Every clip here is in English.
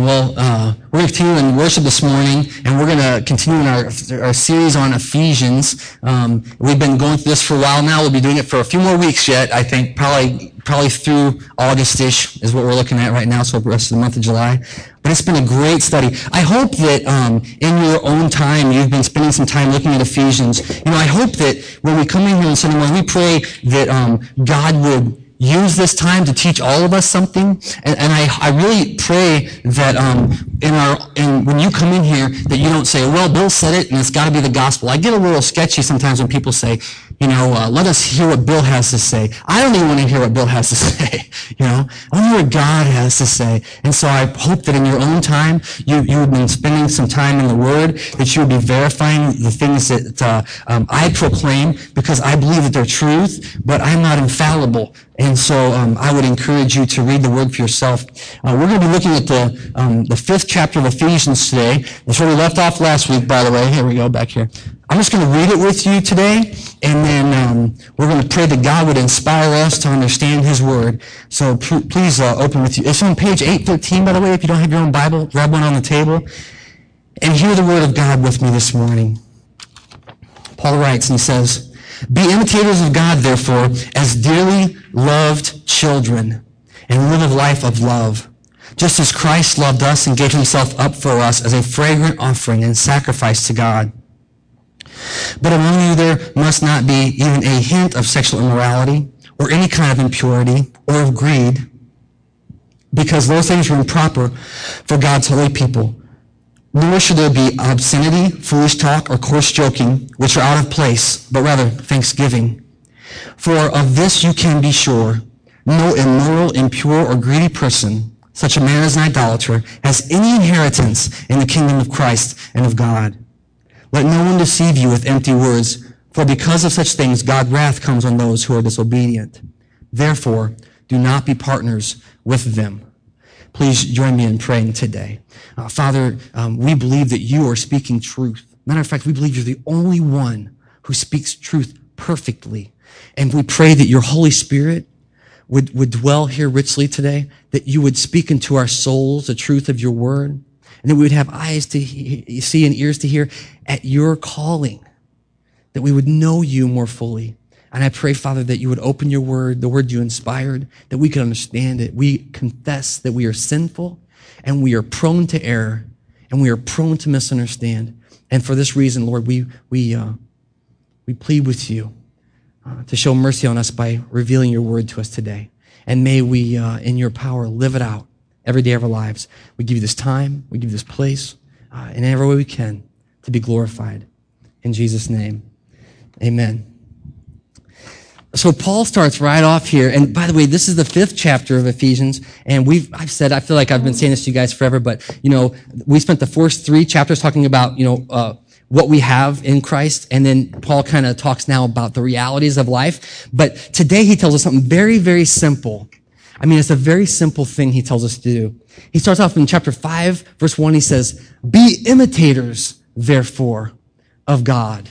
Well, uh, we're going to continue in worship this morning, and we're going to continue in our, our series on Ephesians. Um, we've been going through this for a while now. We'll be doing it for a few more weeks yet. I think probably probably through August-ish is what we're looking at right now, so the rest of the month of July. But it's been a great study. I hope that um, in your own time, you've been spending some time looking at Ephesians. You know, I hope that when we come in here on Sunday morning, we pray that um, God would use this time to teach all of us something. And, and I, I really pray that um, in our in, when you come in here that you don't say, "Well, Bill said it, and it's got to be the gospel." I get a little sketchy sometimes when people say, "You know, uh, let us hear what Bill has to say." I don't even want to hear what Bill has to say. You know, I want to hear what God has to say. And so I hope that in your own time, you you have been spending some time in the Word, that you would be verifying the things that uh, um, I proclaim because I believe that they're truth, but I'm not infallible. And so um, I would encourage you to read the word for yourself. Uh, we're going to be looking at the, um, the fifth chapter of Ephesians today. That's where we left off last week, by the way. Here we go, back here. I'm just going to read it with you today, and then um, we're going to pray that God would inspire us to understand His Word. So pr- please uh, open with you. It's on page 813, by the way. If you don't have your own Bible, grab one on the table. And hear the Word of God with me this morning. Paul writes and he says, be imitators of God, therefore, as dearly loved children, and live a life of love, just as Christ loved us and gave himself up for us as a fragrant offering and sacrifice to God. But among you there must not be even a hint of sexual immorality, or any kind of impurity, or of greed, because those things are improper for God's holy people nor should there be obscenity, foolish talk, or coarse joking, which are out of place, but rather thanksgiving. For of this you can be sure, no immoral, impure, or greedy person, such a man as an idolater, has any inheritance in the kingdom of Christ and of God. Let no one deceive you with empty words, for because of such things God's wrath comes on those who are disobedient. Therefore, do not be partners with them. Please join me in praying today. Uh, Father, um, we believe that you are speaking truth. Matter of fact, we believe you're the only one who speaks truth perfectly. And we pray that your Holy Spirit would, would dwell here richly today, that you would speak into our souls the truth of your word, and that we would have eyes to he- see and ears to hear at your calling, that we would know you more fully. And I pray, Father, that you would open your word, the word you inspired, that we could understand it. We confess that we are sinful and we are prone to error and we are prone to misunderstand. And for this reason, Lord, we, we, uh, we plead with you uh, to show mercy on us by revealing your word to us today. And may we, uh, in your power, live it out every day of our lives. We give you this time, we give you this place, uh, in every way we can to be glorified. In Jesus' name, amen so Paul starts right off here. And by the way, this is the fifth chapter of Ephesians. And we've, I've said, I feel like I've been saying this to you guys forever, but, you know, we spent the first three chapters talking about, you know, uh, what we have in Christ. And then Paul kind of talks now about the realities of life. But today he tells us something very, very simple. I mean, it's a very simple thing he tells us to do. He starts off in chapter five, verse one. He says, be imitators, therefore, of God.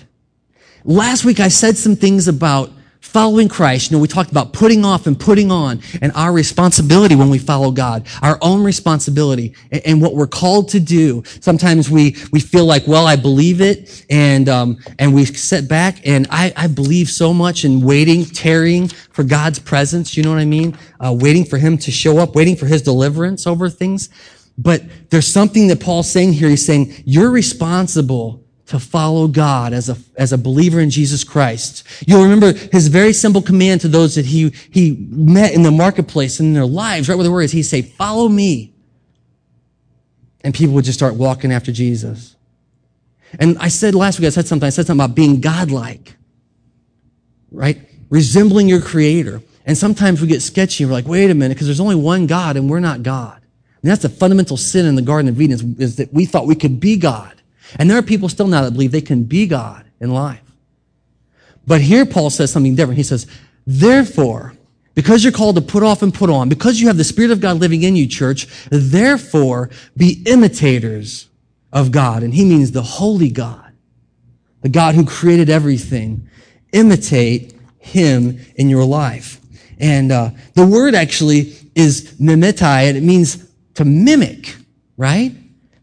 Last week I said some things about Following Christ, you know, we talked about putting off and putting on and our responsibility when we follow God, our own responsibility and, and what we're called to do. Sometimes we, we feel like, well, I believe it and, um, and we sit back and I, I believe so much in waiting, tarrying for God's presence. You know what I mean? Uh, waiting for Him to show up, waiting for His deliverance over things. But there's something that Paul's saying here. He's saying, you're responsible to follow God as a, as a believer in Jesus Christ. You'll remember his very simple command to those that he, he met in the marketplace and in their lives, right where they were, is he say, follow me. And people would just start walking after Jesus. And I said last week, I said something, I said something about being godlike, right? Resembling your creator. And sometimes we get sketchy and we're like, wait a minute, because there's only one God and we're not God. And that's the fundamental sin in the Garden of Eden is, is that we thought we could be God. And there are people still now that believe they can be God in life. But here Paul says something different. He says, therefore, because you're called to put off and put on, because you have the Spirit of God living in you, church, therefore be imitators of God. And he means the holy God, the God who created everything. Imitate him in your life. And uh, the word actually is mimetai, and it means to mimic right?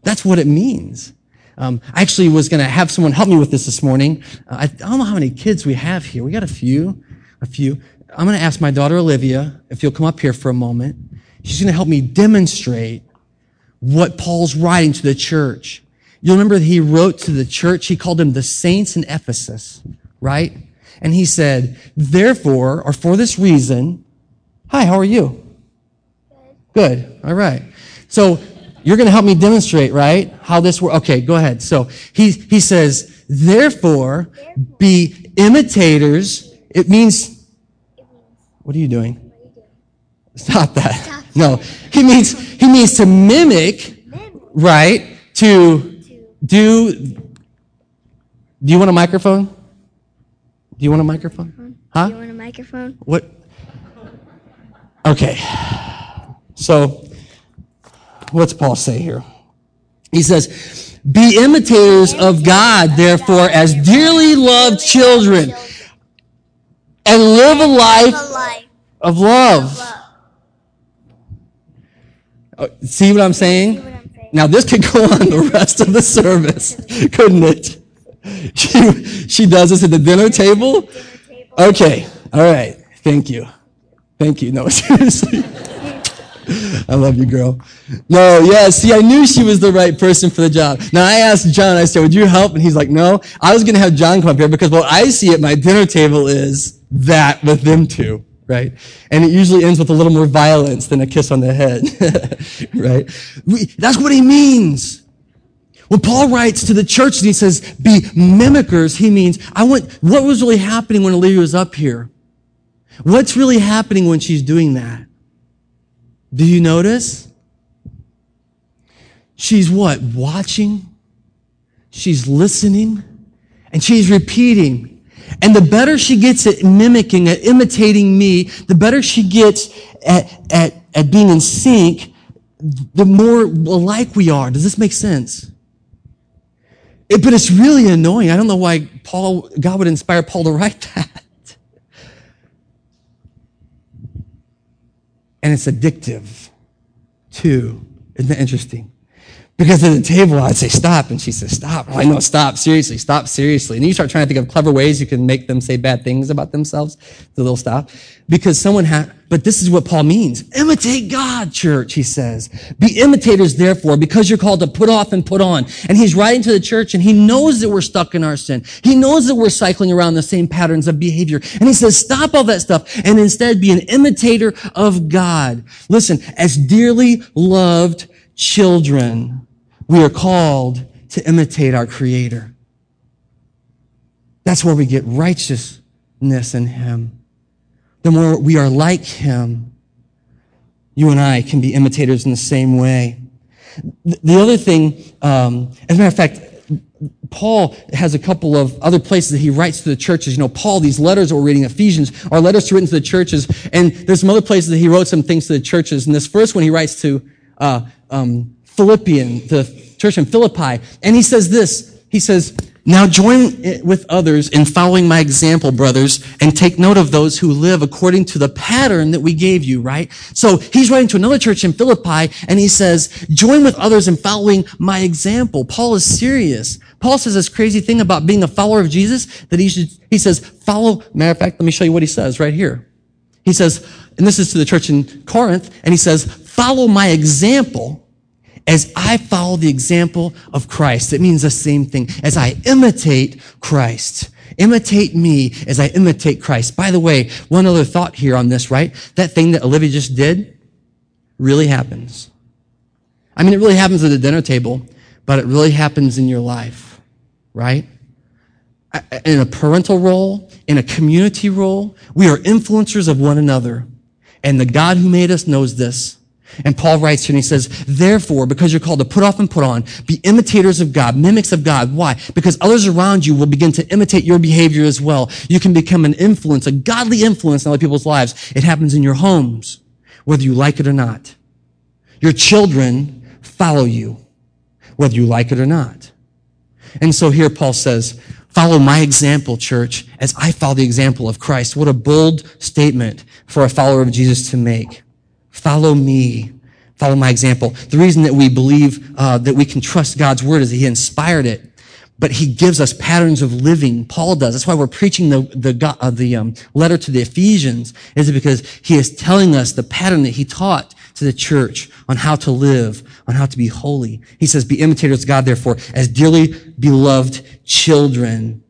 That's what it means. Um, I actually was going to have someone help me with this this morning. Uh, I, I don't know how many kids we have here. We got a few, a few. I'm going to ask my daughter Olivia if you'll come up here for a moment. She's going to help me demonstrate what Paul's writing to the church. You'll remember that he wrote to the church. He called them the saints in Ephesus, right? And he said, therefore, or for this reason, hi, how are you? Good. Good. All right. So you're going to help me demonstrate, right? How this works. Okay, go ahead. So he, he says, therefore, be imitators. It means, what are you doing? Stop that. No. He means, he means to mimic, right? To do, do you want a microphone? Do you want a microphone? Huh? Do you want a microphone? What? Okay. So, what's Paul say here? He says, Be imitators of God, therefore, as dearly loved children, and live a life of love. Oh, see what I'm saying? Now, this could go on the rest of the service, couldn't it? She, she does this at the dinner table? Okay, all right. Thank you. Thank you. No, seriously. I love you, girl. No, yeah, see, I knew she was the right person for the job. Now, I asked John, I said, would you help? And he's like, no. I was going to have John come up here because what I see at my dinner table is that with them two, right? And it usually ends with a little more violence than a kiss on the head, right? We, that's what he means. When Paul writes to the church and he says, be mimickers, he means, I want, what was really happening when Olivia was up here? What's really happening when she's doing that? Do you notice? She's what? Watching. She's listening. And she's repeating. And the better she gets at mimicking, at imitating me, the better she gets at, at, at being in sync, the more alike we are. Does this make sense? It, but it's really annoying. I don't know why Paul, God would inspire Paul to write that. And it's addictive too. Isn't that interesting? Because at the table, I'd say, stop. And she says, stop. Oh, I know, stop. Seriously, stop seriously. And you start trying to think of clever ways you can make them say bad things about themselves. The little stop. Because someone had, but this is what Paul means. Imitate God, church, he says. Be imitators, therefore, because you're called to put off and put on. And he's writing to the church and he knows that we're stuck in our sin. He knows that we're cycling around the same patterns of behavior. And he says, stop all that stuff and instead be an imitator of God. Listen, as dearly loved children, we are called to imitate our Creator. That's where we get righteousness in Him. The more we are like Him, you and I can be imitators in the same way. The other thing, um, as a matter of fact, Paul has a couple of other places that he writes to the churches. You know, Paul, these letters we're reading, Ephesians, are letters written to the churches. And there's some other places that he wrote some things to the churches. And this first one he writes to uh, um, Philippian, the church in Philippi. And he says this. He says, now join with others in following my example, brothers, and take note of those who live according to the pattern that we gave you, right? So he's writing to another church in Philippi and he says, join with others in following my example. Paul is serious. Paul says this crazy thing about being a follower of Jesus that he should, he says, follow, matter of fact, let me show you what he says right here. He says, and this is to the church in Corinth, and he says, follow my example as I follow the example of Christ. It means the same thing. As I imitate Christ. Imitate me as I imitate Christ. By the way, one other thought here on this, right? That thing that Olivia just did really happens. I mean, it really happens at the dinner table, but it really happens in your life, right? In a parental role, in a community role, we are influencers of one another. And the God who made us knows this. And Paul writes here and he says, therefore, because you're called to put off and put on, be imitators of God, mimics of God. Why? Because others around you will begin to imitate your behavior as well. You can become an influence, a godly influence in other people's lives. It happens in your homes, whether you like it or not. Your children follow you, whether you like it or not. And so here Paul says, follow my example, church, as I follow the example of Christ. What a bold statement for a follower of Jesus to make. Follow me Follow my example. The reason that we believe uh, that we can trust God's word is that He inspired it, but He gives us patterns of living. Paul does. That's why we're preaching the the, uh, the um, letter to the Ephesians. Is because He is telling us the pattern that He taught to the church on how to live, on how to be holy. He says, "Be imitators of God, therefore, as dearly beloved children."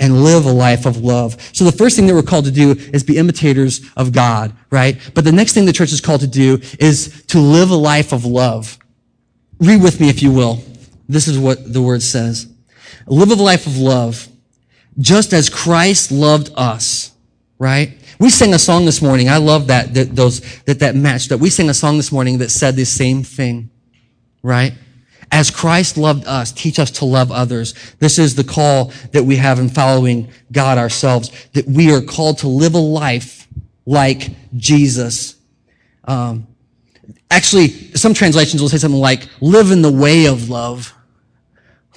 And live a life of love. So the first thing that we're called to do is be imitators of God, right? But the next thing the church is called to do is to live a life of love. Read with me if you will. This is what the word says. Live a life of love, just as Christ loved us, right? We sang a song this morning. I love that, that those, that that matched up. We sang a song this morning that said the same thing, right? As Christ loved us, teach us to love others. This is the call that we have in following God ourselves, that we are called to live a life like Jesus. Um, actually, some translations will say something like, live in the way of love.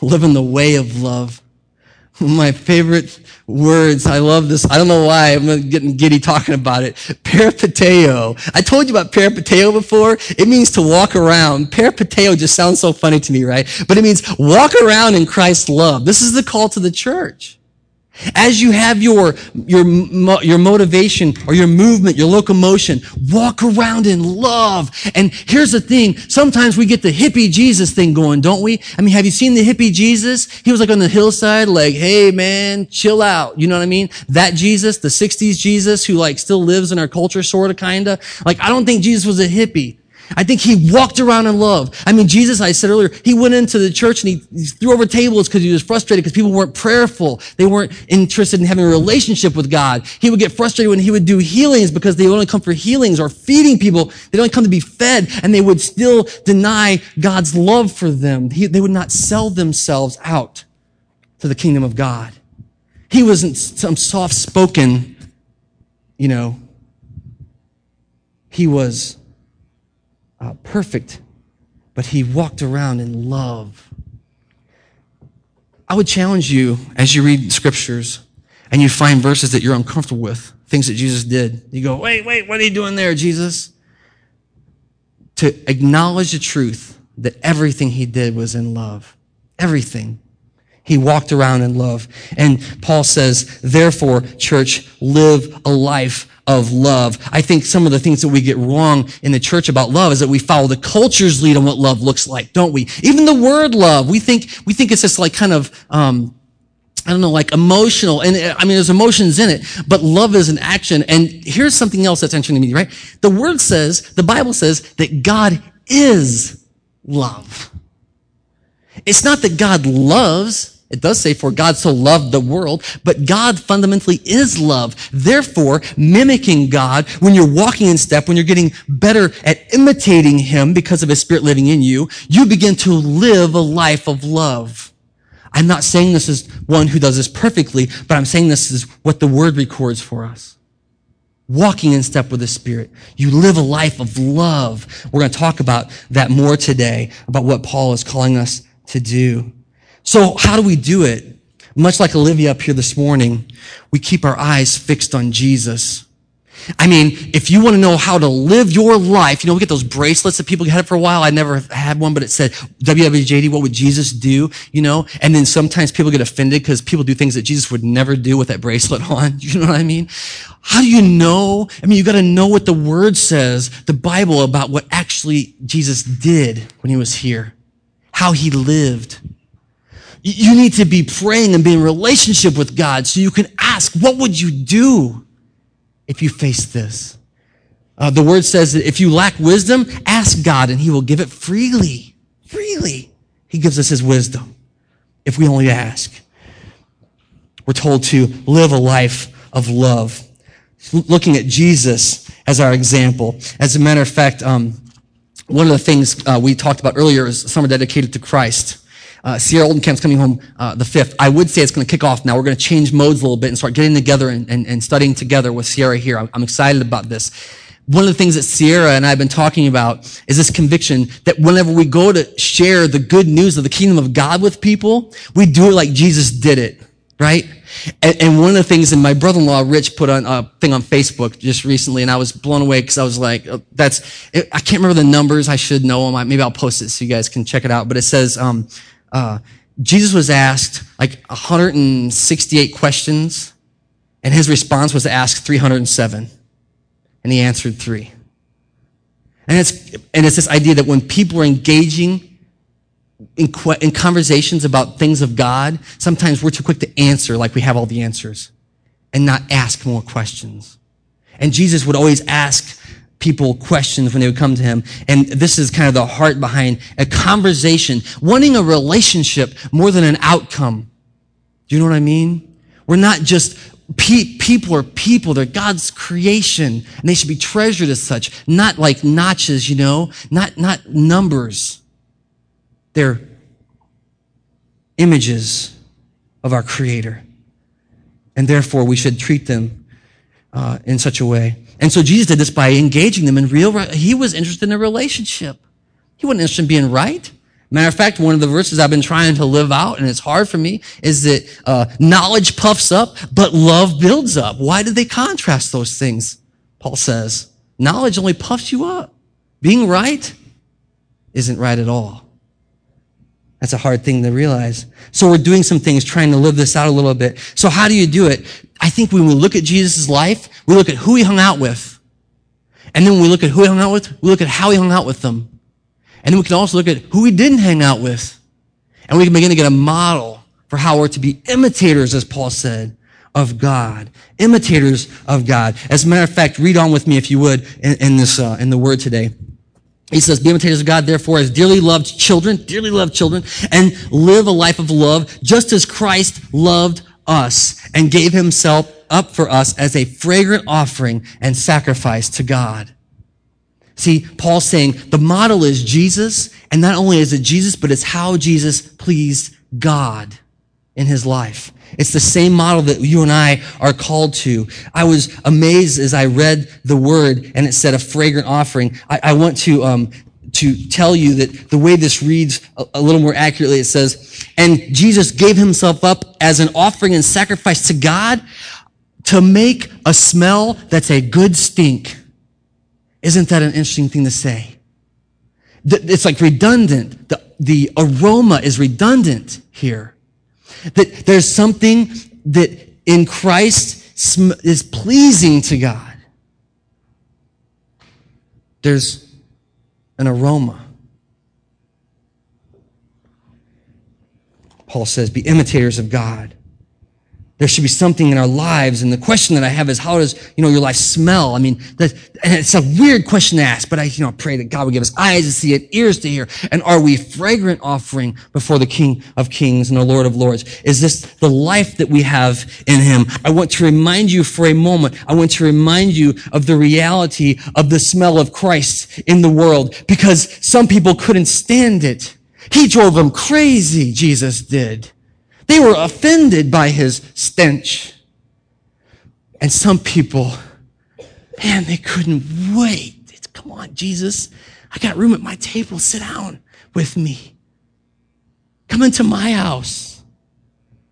Live in the way of love. My favorite words. I love this. I don't know why I'm getting giddy talking about it. Peripateo. I told you about peripateo before. It means to walk around. Peripateo just sounds so funny to me, right? But it means walk around in Christ's love. This is the call to the church. As you have your, your, your motivation or your movement, your locomotion, walk around in love. And here's the thing. Sometimes we get the hippie Jesus thing going, don't we? I mean, have you seen the hippie Jesus? He was like on the hillside, like, hey man, chill out. You know what I mean? That Jesus, the 60s Jesus who like still lives in our culture, sort of, kinda. Like, I don't think Jesus was a hippie. I think he walked around in love. I mean, Jesus, I said earlier, he went into the church and he, he threw over tables because he was frustrated because people weren't prayerful. They weren't interested in having a relationship with God. He would get frustrated when he would do healings because they only come for healings or feeding people. They only come to be fed and they would still deny God's love for them. He, they would not sell themselves out to the kingdom of God. He wasn't some soft spoken, you know, he was uh, perfect, but he walked around in love. I would challenge you as you read scriptures and you find verses that you're uncomfortable with, things that Jesus did. You go, wait, wait, what are you doing there, Jesus? To acknowledge the truth that everything he did was in love. Everything. He walked around in love. And Paul says, therefore, church, live a life of love. I think some of the things that we get wrong in the church about love is that we follow the culture's lead on what love looks like, don't we? Even the word love, we think, we think it's just like kind of, um, I don't know, like emotional. And I mean, there's emotions in it, but love is an action. And here's something else that's interesting to me, right? The word says, the Bible says that God is love. It's not that God loves. It does say, for God so loved the world, but God fundamentally is love. Therefore, mimicking God, when you're walking in step, when you're getting better at imitating Him because of His Spirit living in you, you begin to live a life of love. I'm not saying this is one who does this perfectly, but I'm saying this is what the Word records for us. Walking in step with the Spirit. You live a life of love. We're going to talk about that more today, about what Paul is calling us to do. So how do we do it? Much like Olivia up here this morning, we keep our eyes fixed on Jesus. I mean, if you want to know how to live your life, you know, we get those bracelets that people had for a while. I never had one, but it said, WWJD, what would Jesus do? You know, and then sometimes people get offended because people do things that Jesus would never do with that bracelet on. You know what I mean? How do you know? I mean, you got to know what the word says, the Bible about what actually Jesus did when he was here, how he lived. You need to be praying and be in relationship with God so you can ask, what would you do if you face this? Uh, the word says that if you lack wisdom, ask God and he will give it freely. Freely. He gives us his wisdom if we only ask. We're told to live a life of love. Looking at Jesus as our example. As a matter of fact, um, one of the things uh, we talked about earlier is summer dedicated to Christ. Uh, Sierra Oldencamp's coming home uh, the 5th. I would say it's going to kick off now. We're going to change modes a little bit and start getting together and, and, and studying together with Sierra here. I'm, I'm excited about this. One of the things that Sierra and I have been talking about is this conviction that whenever we go to share the good news of the kingdom of God with people, we do it like Jesus did it, right? And, and one of the things, and my brother-in-law Rich put on a thing on Facebook just recently, and I was blown away because I was like, oh, "That's." I can't remember the numbers. I should know them. Maybe I'll post it so you guys can check it out. But it says um, uh, Jesus was asked like 168 questions, and his response was to ask 307, and he answered three. And it's and it's this idea that when people are engaging in, in conversations about things of God, sometimes we're too quick to answer like we have all the answers and not ask more questions. And Jesus would always ask people questions when they would come to him. And this is kind of the heart behind a conversation, wanting a relationship more than an outcome. Do you know what I mean? We're not just pe- people are people. They're God's creation and they should be treasured as such, not like notches, you know, not, not numbers. They're images of our Creator. And therefore, we should treat them uh, in such a way. And so Jesus did this by engaging them in real, he was interested in a relationship. He wasn't interested in being right. Matter of fact, one of the verses I've been trying to live out, and it's hard for me, is that uh, knowledge puffs up, but love builds up. Why did they contrast those things? Paul says, knowledge only puffs you up. Being right isn't right at all. That's a hard thing to realize. So we're doing some things trying to live this out a little bit. So how do you do it? I think when we look at Jesus' life, we look at who he hung out with. And then when we look at who he hung out with, we look at how he hung out with them. And then we can also look at who he didn't hang out with. And we can begin to get a model for how we're to be imitators, as Paul said, of God. Imitators of God. As a matter of fact, read on with me if you would in, in this, uh, in the word today. He says, be imitators of God, therefore, as dearly loved children, dearly loved children, and live a life of love, just as Christ loved us and gave himself up for us as a fragrant offering and sacrifice to God. See, Paul's saying the model is Jesus, and not only is it Jesus, but it's how Jesus pleased God in his life. It's the same model that you and I are called to. I was amazed as I read the word and it said a fragrant offering. I, I want to, um, to tell you that the way this reads a, a little more accurately, it says, and Jesus gave himself up as an offering and sacrifice to God to make a smell that's a good stink. Isn't that an interesting thing to say? It's like redundant. The, the aroma is redundant here. That there's something that in Christ is pleasing to God. There's an aroma. Paul says, be imitators of God there should be something in our lives. And the question that I have is, how does, you know, your life smell? I mean, that, it's a weird question to ask, but I, you know, pray that God would give us eyes to see it, ears to hear. And are we fragrant offering before the King of Kings and the Lord of Lords? Is this the life that we have in Him? I want to remind you for a moment, I want to remind you of the reality of the smell of Christ in the world because some people couldn't stand it. He drove them crazy, Jesus did. They were offended by his stench. And some people, man, they couldn't wait. It's, Come on, Jesus. I got room at my table. Sit down with me. Come into my house.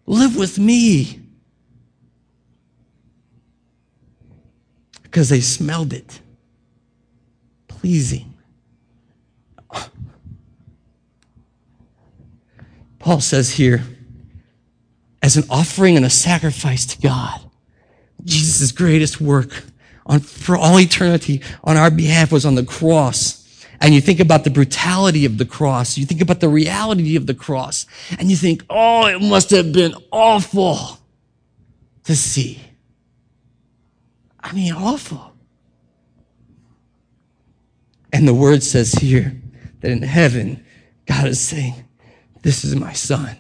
Live with me. Because they smelled it pleasing. Paul says here, as an offering and a sacrifice to God. Jesus' greatest work on, for all eternity on our behalf was on the cross. And you think about the brutality of the cross. You think about the reality of the cross. And you think, oh, it must have been awful to see. I mean, awful. And the word says here that in heaven, God is saying, this is my son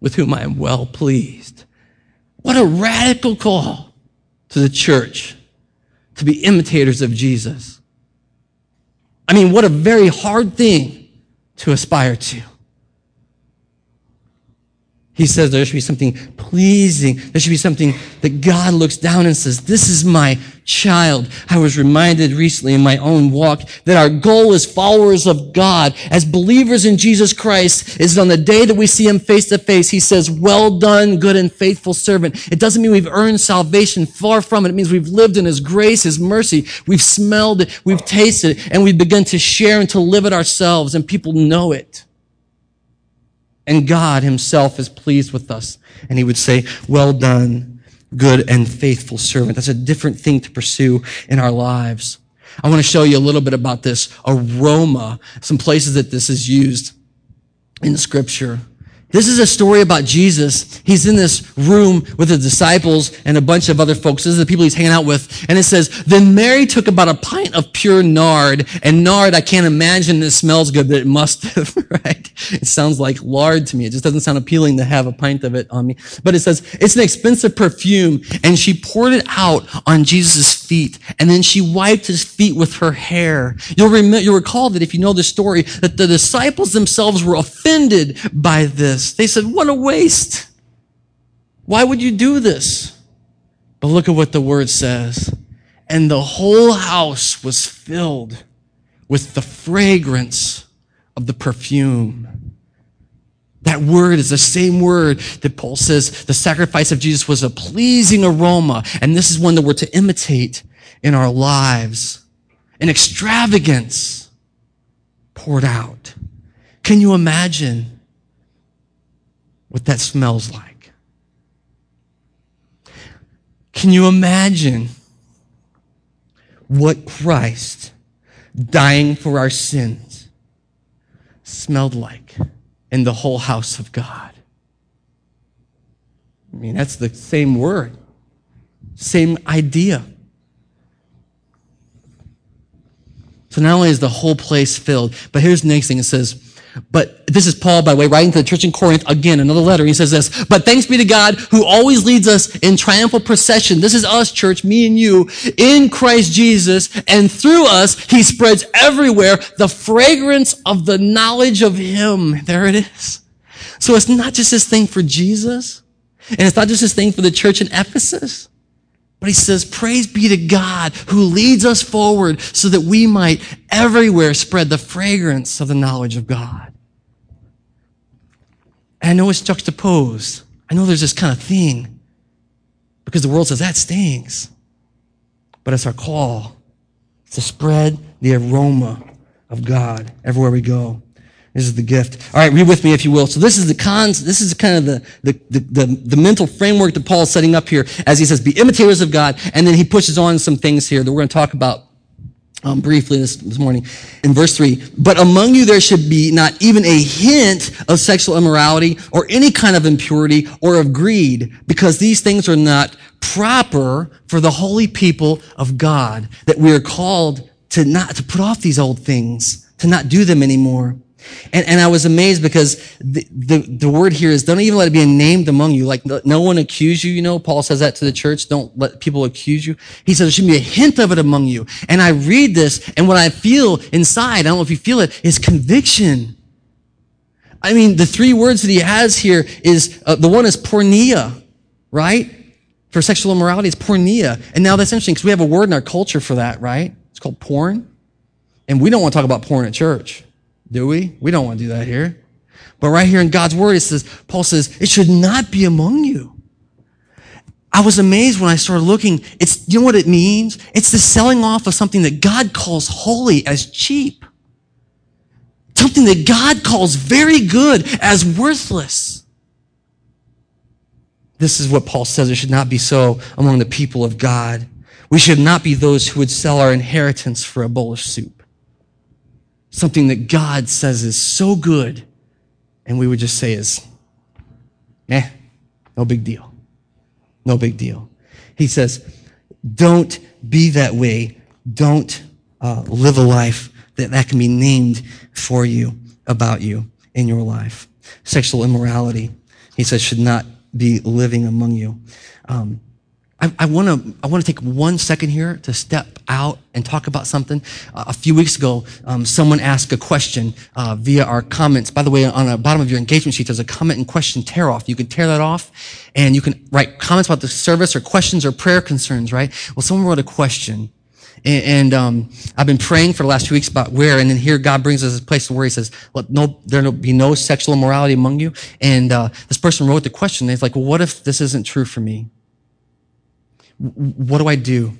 with whom I am well pleased. What a radical call to the church to be imitators of Jesus. I mean, what a very hard thing to aspire to. He says there should be something pleasing. There should be something that God looks down and says, this is my child. I was reminded recently in my own walk that our goal as followers of God, as believers in Jesus Christ, is on the day that we see him face to face, he says, well done, good and faithful servant. It doesn't mean we've earned salvation. Far from it. It means we've lived in his grace, his mercy. We've smelled it. We've tasted it and we've begun to share and to live it ourselves and people know it. And God himself is pleased with us. And he would say, well done, good and faithful servant. That's a different thing to pursue in our lives. I want to show you a little bit about this aroma, some places that this is used in scripture. This is a story about Jesus. He's in this room with the disciples and a bunch of other folks. This is the people he's hanging out with. And it says, Then Mary took about a pint of pure nard. And nard, I can't imagine it smells good, but it must have, right? It sounds like lard to me. It just doesn't sound appealing to have a pint of it on me. But it says, It's an expensive perfume. And she poured it out on Jesus' feet. And then she wiped his feet with her hair. You'll, rem- you'll recall that if you know the story, that the disciples themselves were offended by this this. They said, What a waste. Why would you do this? But look at what the word says. And the whole house was filled with the fragrance of the perfume. That word is the same word that Paul says the sacrifice of Jesus was a pleasing aroma. And this is one that we're to imitate in our lives. An extravagance poured out. Can you imagine what that smells like. Can you imagine what Christ dying for our sins smelled like in the whole house of God? I mean, that's the same word, same idea. So not only is the whole place filled, but here's the next thing it says, but this is Paul, by the way, writing to the church in Corinth, again, another letter. He says this, but thanks be to God who always leads us in triumphal procession. This is us, church, me and you, in Christ Jesus. And through us, he spreads everywhere the fragrance of the knowledge of him. There it is. So it's not just this thing for Jesus. And it's not just this thing for the church in Ephesus. But he says, praise be to God who leads us forward so that we might everywhere spread the fragrance of the knowledge of God. And I know it's juxtaposed. I know there's this kind of thing because the world says that stinks. But it's our call to spread the aroma of God everywhere we go. This is the gift. All right, read with me if you will. So this is the cons, this is kind of the, the, the, the, the mental framework that Paul is setting up here as he says, be imitators of God. And then he pushes on some things here that we're going to talk about um, briefly this, this morning in verse 3 but among you there should be not even a hint of sexual immorality or any kind of impurity or of greed because these things are not proper for the holy people of god that we are called to not to put off these old things to not do them anymore and, and I was amazed because the, the, the, word here is don't even let it be named among you. Like no, one accuse you, you know. Paul says that to the church. Don't let people accuse you. He says there should be a hint of it among you. And I read this and what I feel inside, I don't know if you feel it, is conviction. I mean, the three words that he has here is, uh, the one is porneia, right? For sexual immorality, it's porneia. And now that's interesting because we have a word in our culture for that, right? It's called porn. And we don't want to talk about porn at church. Do we? We don't want to do that here. But right here in God's word, it says, Paul says, it should not be among you. I was amazed when I started looking. It's, you know what it means? It's the selling off of something that God calls holy as cheap. Something that God calls very good as worthless. This is what Paul says. It should not be so among the people of God. We should not be those who would sell our inheritance for a bowl of soup something that God says is so good, and we would just say is, eh, no big deal. No big deal. He says, don't be that way. Don't uh, live a life that that can be named for you, about you in your life. Sexual immorality, he says, should not be living among you. Um, I, I want to I want to take one second here to step out and talk about something. Uh, a few weeks ago, um, someone asked a question uh, via our comments. By the way, on the bottom of your engagement sheet, there's a comment and question tear off. You can tear that off, and you can write comments about the service or questions or prayer concerns. Right? Well, someone wrote a question. And, and um, I've been praying for the last two weeks about where, and then here God brings us a place where He says, "Let no, there be no sexual immorality among you." And uh, this person wrote the question. They're like, "Well, what if this isn't true for me?" What do I do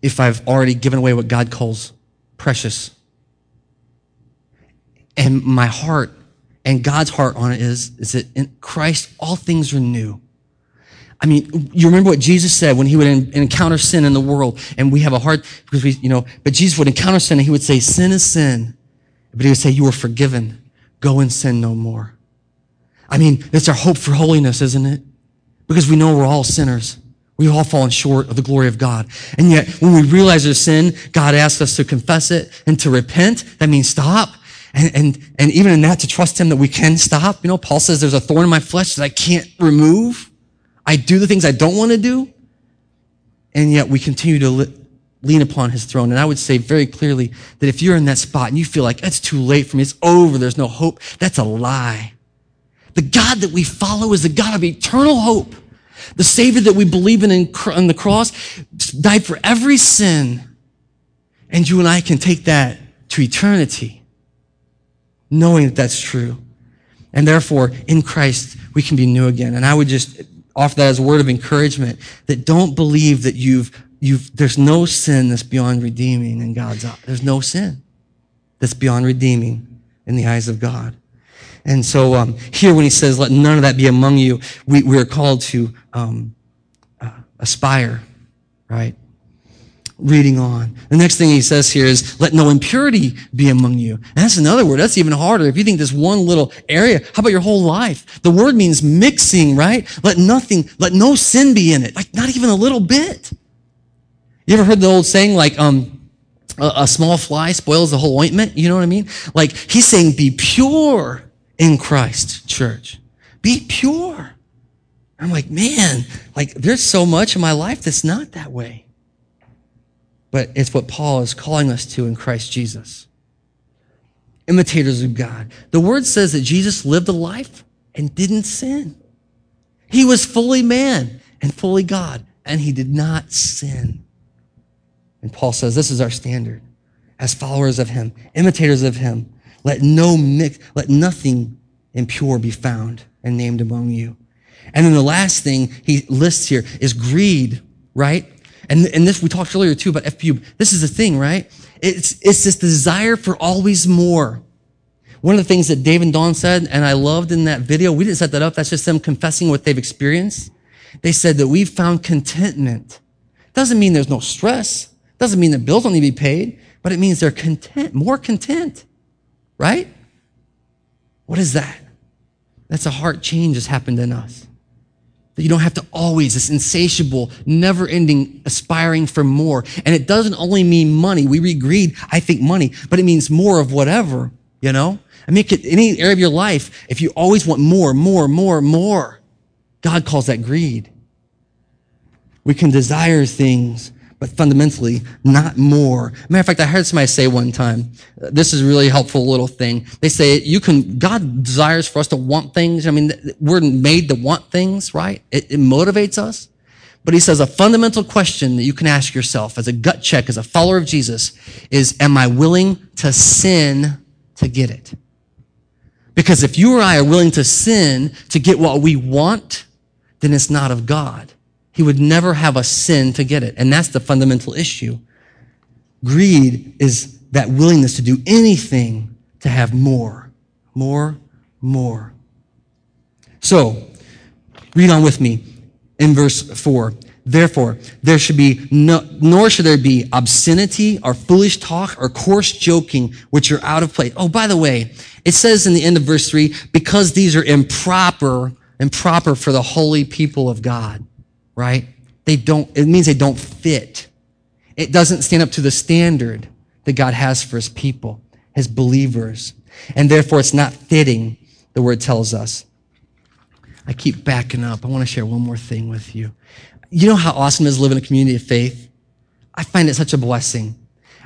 if I've already given away what God calls precious? And my heart and God's heart on it is, is that in Christ, all things are new. I mean, you remember what Jesus said when he would encounter sin in the world, and we have a heart because we, you know, but Jesus would encounter sin and he would say, sin is sin. But he would say, you are forgiven. Go and sin no more. I mean, it's our hope for holiness, isn't it? Because we know we're all sinners. We've all fallen short of the glory of God. And yet, when we realize our sin, God asks us to confess it and to repent. That means stop. And, and, and even in that, to trust Him that we can stop. You know, Paul says there's a thorn in my flesh that I can't remove. I do the things I don't want to do. And yet we continue to li- lean upon His throne. And I would say very clearly that if you're in that spot and you feel like it's too late for me, it's over, there's no hope, that's a lie. The God that we follow is the God of eternal hope. The Savior that we believe in on the cross died for every sin. And you and I can take that to eternity, knowing that that's true. And therefore, in Christ, we can be new again. And I would just offer that as a word of encouragement that don't believe that you've, you've, there's no sin that's beyond redeeming in God's eyes. There's no sin that's beyond redeeming in the eyes of God. And so um, here, when he says, "Let none of that be among you," we, we are called to um, uh, aspire, right? Reading on. The next thing he says here is, "Let no impurity be among you." And that's another word. That's even harder. If you think this one little area, how about your whole life? The word means mixing, right? Let nothing, let no sin be in it. Like not even a little bit. You ever heard the old saying, like, um, a, a small fly spoils the whole ointment? You know what I mean? Like he's saying, be pure in Christ, church. Be pure. I'm like, man, like there's so much in my life that's not that way. But it's what Paul is calling us to in Christ Jesus. Imitators of God. The word says that Jesus lived a life and didn't sin. He was fully man and fully God, and he did not sin. And Paul says this is our standard as followers of him, imitators of him. Let no mix, let nothing impure be found and named among you. And then the last thing he lists here is greed, right? And, and this, we talked earlier too about FPU. This is the thing, right? It's, it's this desire for always more. One of the things that Dave and Dawn said, and I loved in that video, we didn't set that up. That's just them confessing what they've experienced. They said that we've found contentment. Doesn't mean there's no stress. Doesn't mean that bills don't need to be paid, but it means they're content, more content, right? What is that? That's a heart change that's happened in us. That you don't have to always, this insatiable, never ending aspiring for more. And it doesn't only mean money. We read greed, I think money, but it means more of whatever, you know? I mean, any area of your life, if you always want more, more, more, more, God calls that greed. We can desire things but fundamentally not more. Matter of fact, I heard somebody say one time, uh, this is a really helpful little thing. They say you can, God desires for us to want things. I mean, we're made to want things, right? It, it motivates us. But he says a fundamental question that you can ask yourself as a gut check, as a follower of Jesus, is, am I willing to sin to get it? Because if you or I are willing to sin to get what we want, then it's not of God. He would never have a sin to get it. And that's the fundamental issue. Greed is that willingness to do anything to have more, more, more. So, read on with me in verse 4. Therefore, there should be no, nor should there be obscenity or foolish talk or coarse joking, which are out of place. Oh, by the way, it says in the end of verse 3, because these are improper, improper for the holy people of God right? They don't, it means they don't fit. It doesn't stand up to the standard that God has for his people, his believers. And therefore it's not fitting, the word tells us. I keep backing up. I want to share one more thing with you. you know how awesome it is to live in a community of faith? I find it such a blessing.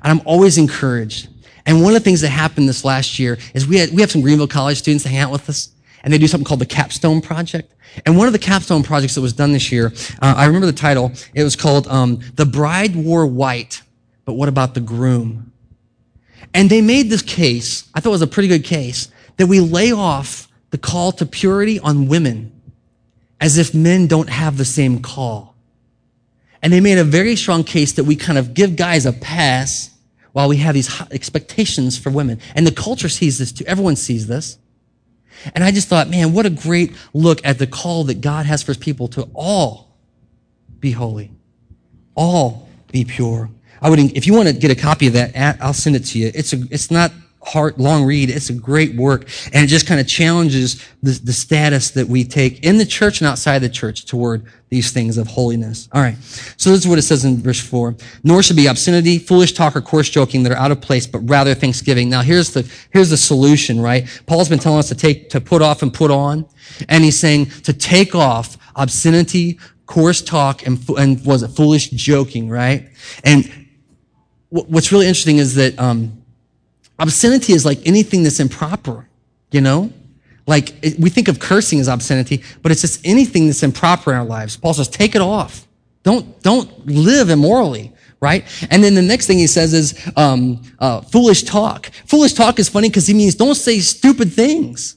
And I'm always encouraged. And one of the things that happened this last year is we had, we have some Greenville College students that hang out with us and they do something called the Capstone Project. And one of the Capstone projects that was done this year, uh, I remember the title. It was called um, "The Bride Wore White, but What About the Groom?" And they made this case. I thought it was a pretty good case that we lay off the call to purity on women, as if men don't have the same call. And they made a very strong case that we kind of give guys a pass while we have these expectations for women. And the culture sees this too. Everyone sees this. And I just thought, man, what a great look at the call that God has for his people to all be holy, all be pure. I would, if you want to get a copy of that, I'll send it to you. It's a, it's not hard, long read. It's a great work. And it just kind of challenges the, the status that we take in the church and outside the church toward these things of holiness. All right. So this is what it says in verse four. Nor should be obscenity, foolish talk, or coarse joking that are out of place, but rather thanksgiving. Now here's the, here's the solution, right? Paul's been telling us to take, to put off and put on. And he's saying to take off obscenity, coarse talk, and, and was it foolish joking, right? And what's really interesting is that, um, Obscenity is like anything that's improper, you know? Like we think of cursing as obscenity, but it's just anything that's improper in our lives. Paul says, take it off. Don't, don't live immorally, right? And then the next thing he says is um, uh, foolish talk. Foolish talk is funny because he means don't say stupid things.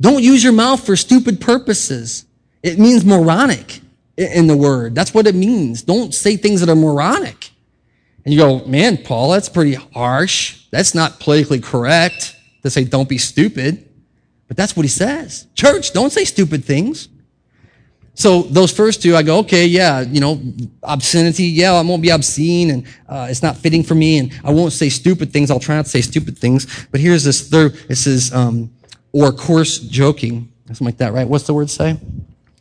Don't use your mouth for stupid purposes. It means moronic in the word. That's what it means. Don't say things that are moronic. And you go, man, Paul, that's pretty harsh. That's not politically correct to say don't be stupid. But that's what he says. Church, don't say stupid things. So those first two, I go, okay, yeah, you know, obscenity, yeah, I won't be obscene and uh, it's not fitting for me and I won't say stupid things. I'll try not to say stupid things. But here's this third, it says, um, or coarse joking, something like that, right? What's the word say?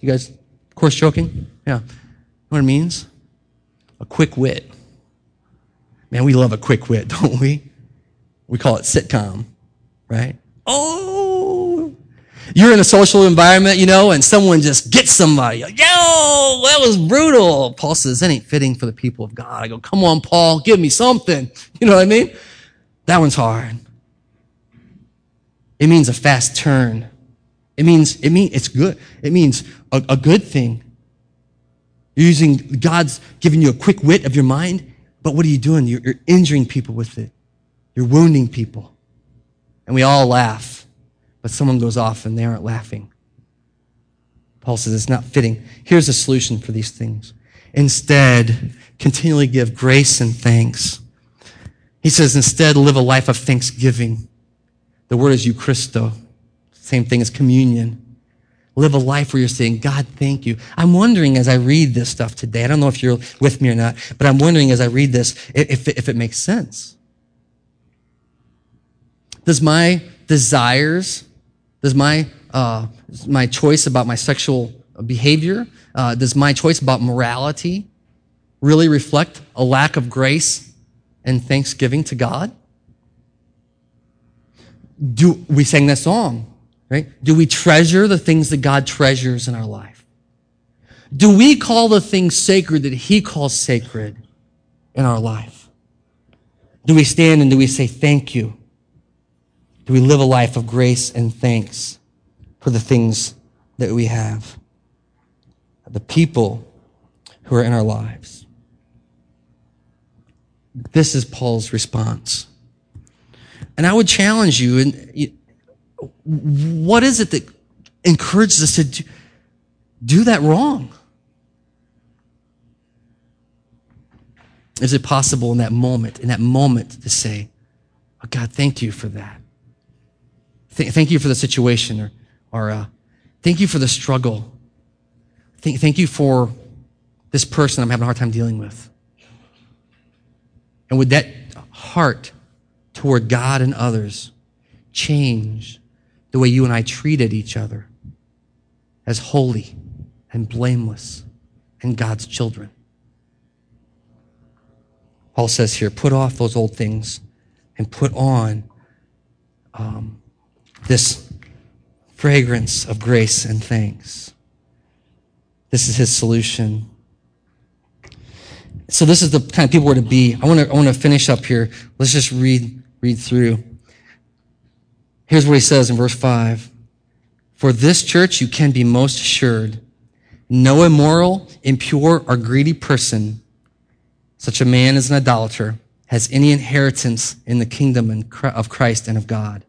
You guys, coarse joking? Yeah. You know what it means? A quick wit. Man, we love a quick wit, don't we? We call it sitcom, right? Oh, you're in a social environment, you know, and someone just gets somebody. Yo, that was brutal. Paul says, that ain't fitting for the people of God. I go, come on, Paul, give me something. You know what I mean? That one's hard. It means a fast turn. It means, it means, it's good. It means a, a good thing. You're using God's giving you a quick wit of your mind but what are you doing? You're, you're injuring people with it. You're wounding people. And we all laugh, but someone goes off and they aren't laughing. Paul says it's not fitting. Here's a solution for these things. Instead, continually give grace and thanks. He says, instead, live a life of thanksgiving. The word is Eucharisto, same thing as communion. Live a life where you're saying, God, thank you. I'm wondering as I read this stuff today, I don't know if you're with me or not, but I'm wondering as I read this if, if it makes sense. Does my desires, does my, uh, my choice about my sexual behavior, uh, does my choice about morality really reflect a lack of grace and thanksgiving to God? Do we sang that song? Right? Do we treasure the things that God treasures in our life? Do we call the things sacred that He calls sacred in our life? Do we stand and do we say thank you? Do we live a life of grace and thanks for the things that we have? The people who are in our lives. This is Paul's response. And I would challenge you, and what is it that encourages us to do, that wrong? Is it possible in that moment, in that moment, to say, oh, God, thank you for that? Th- thank you for the situation, or, or uh, thank you for the struggle. Th- thank you for this person I'm having a hard time dealing with. And would that heart toward God and others change the way you and I treated each other as holy and blameless and God's children. Paul says here, put off those old things and put on um, this fragrance of grace and thanks. This is his solution. So this is the kind of people we're to be. I want to, I want to finish up here. Let's just read, read through. Here's what he says in verse 5. For this church you can be most assured. No immoral, impure, or greedy person, such a man as an idolater, has any inheritance in the kingdom of Christ and of God.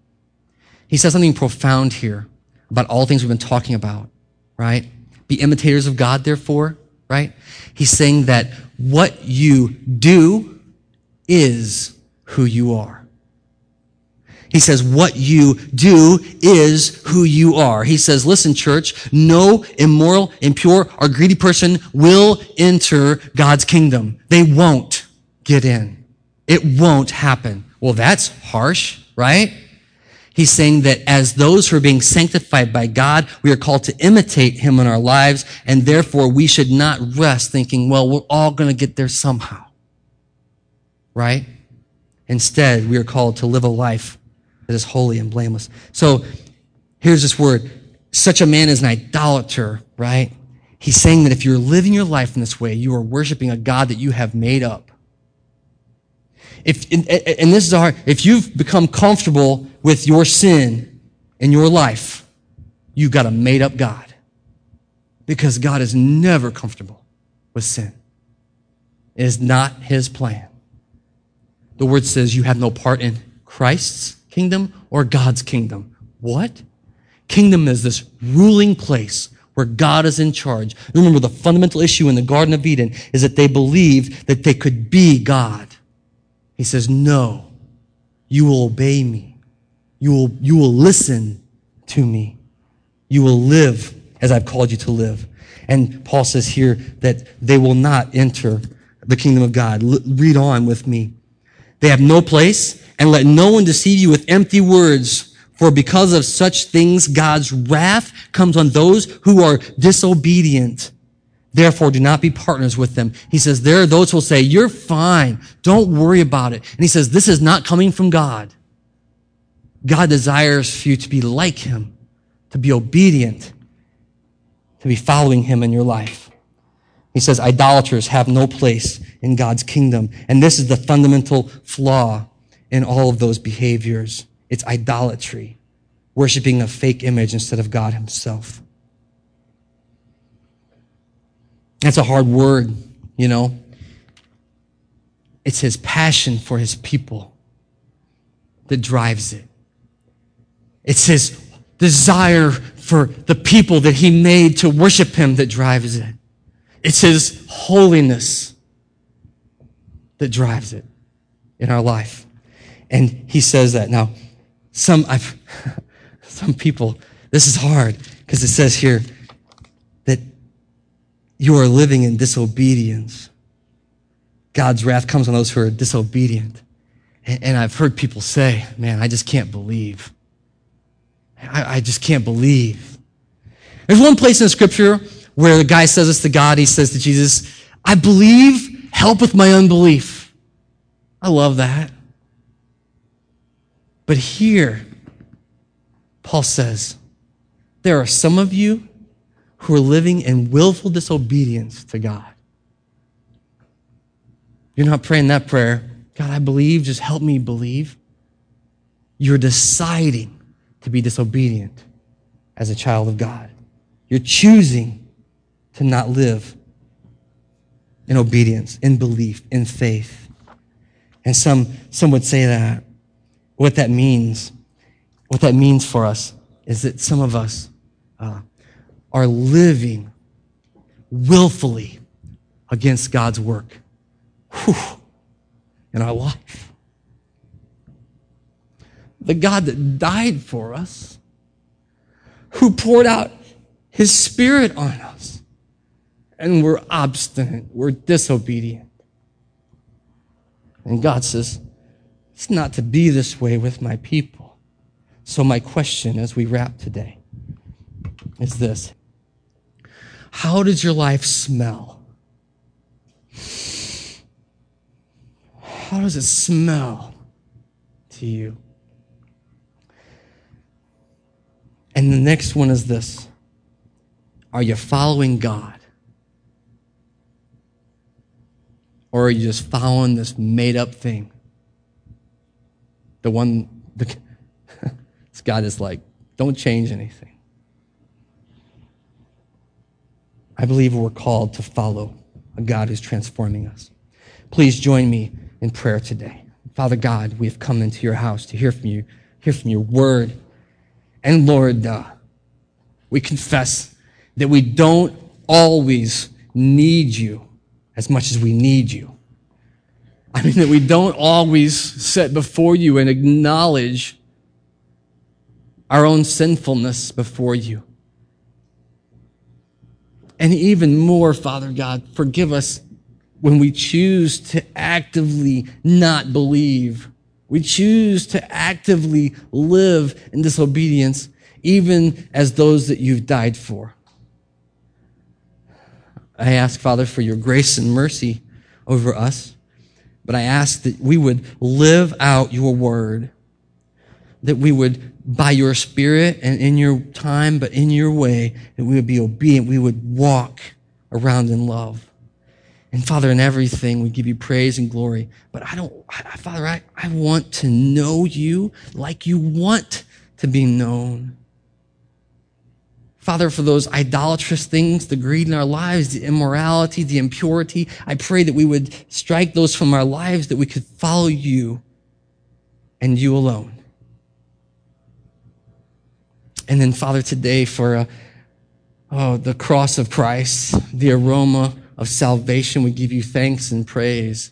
He says something profound here about all things we've been talking about, right? Be imitators of God, therefore, right? He's saying that what you do is who you are. He says, what you do is who you are. He says, listen, church, no immoral, impure, or greedy person will enter God's kingdom. They won't get in. It won't happen. Well, that's harsh, right? He's saying that as those who are being sanctified by God, we are called to imitate him in our lives, and therefore we should not rest thinking, well, we're all going to get there somehow. Right? Instead, we are called to live a life that is holy and blameless. So here's this word. Such a man is an idolater, right? He's saying that if you're living your life in this way, you are worshiping a God that you have made up. If, and this is hard, if you've become comfortable with your sin in your life, you've got a made up God. Because God is never comfortable with sin. It is not his plan. The word says you have no part in Christ's kingdom or God's kingdom. What? Kingdom is this ruling place where God is in charge. Remember, the fundamental issue in the Garden of Eden is that they believed that they could be God. He says, No, you will obey me. You will, you will listen to me. You will live as I've called you to live. And Paul says here that they will not enter the kingdom of God. L- read on with me. They have no place, and let no one deceive you with empty words. For because of such things, God's wrath comes on those who are disobedient. Therefore, do not be partners with them. He says, there are those who will say, you're fine. Don't worry about it. And he says, this is not coming from God. God desires for you to be like him, to be obedient, to be following him in your life. He says, idolaters have no place in God's kingdom. And this is the fundamental flaw in all of those behaviors. It's idolatry, worshiping a fake image instead of God himself. That's a hard word, you know. It's his passion for his people that drives it. It's his desire for the people that he made to worship him that drives it. It's his holiness that drives it in our life. And he says that. Now, some I've some people, this is hard because it says here, you are living in disobedience. God's wrath comes on those who are disobedient. And I've heard people say, man, I just can't believe. I, just can't believe. There's one place in scripture where the guy says this to God. He says to Jesus, I believe, help with my unbelief. I love that. But here, Paul says, there are some of you who are living in willful disobedience to God. You're not praying that prayer, God, I believe, just help me believe. You're deciding to be disobedient as a child of God. You're choosing to not live in obedience, in belief, in faith. And some, some would say that what that means, what that means for us is that some of us, uh, are living willfully against God's work whew, in our life. The God that died for us, who poured out his spirit on us, and we're obstinate, we're disobedient. And God says, it's not to be this way with my people. So, my question as we wrap today is this how does your life smell? How does it smell to you? And the next one is this Are you following God? Or are you just following this made up thing? The one, the, this God is like, don't change anything. I believe we're called to follow a God who's transforming us. Please join me in prayer today. Father God, we have come into your house to hear from you, hear from your word. And Lord, uh, we confess that we don't always need you as much as we need you. I mean, that we don't always set before you and acknowledge our own sinfulness before you. And even more, Father God, forgive us when we choose to actively not believe. We choose to actively live in disobedience, even as those that you've died for. I ask, Father, for your grace and mercy over us, but I ask that we would live out your word, that we would by your spirit and in your time, but in your way, that we would be obedient. We would walk around in love. And Father, in everything, we give you praise and glory. But I don't, I, Father, I, I want to know you like you want to be known. Father, for those idolatrous things, the greed in our lives, the immorality, the impurity, I pray that we would strike those from our lives, that we could follow you and you alone. And then, Father, today for uh, oh, the cross of Christ, the aroma of salvation, we give you thanks and praise.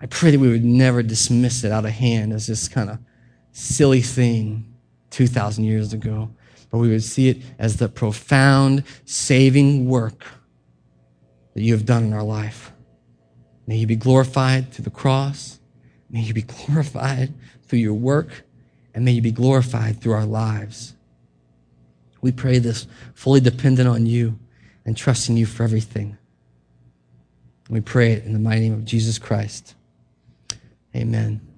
I pray that we would never dismiss it out of hand as this kind of silly thing 2,000 years ago, but we would see it as the profound saving work that you have done in our life. May you be glorified through the cross. May you be glorified through your work. And may you be glorified through our lives. We pray this fully dependent on you and trusting you for everything. We pray it in the mighty name of Jesus Christ. Amen.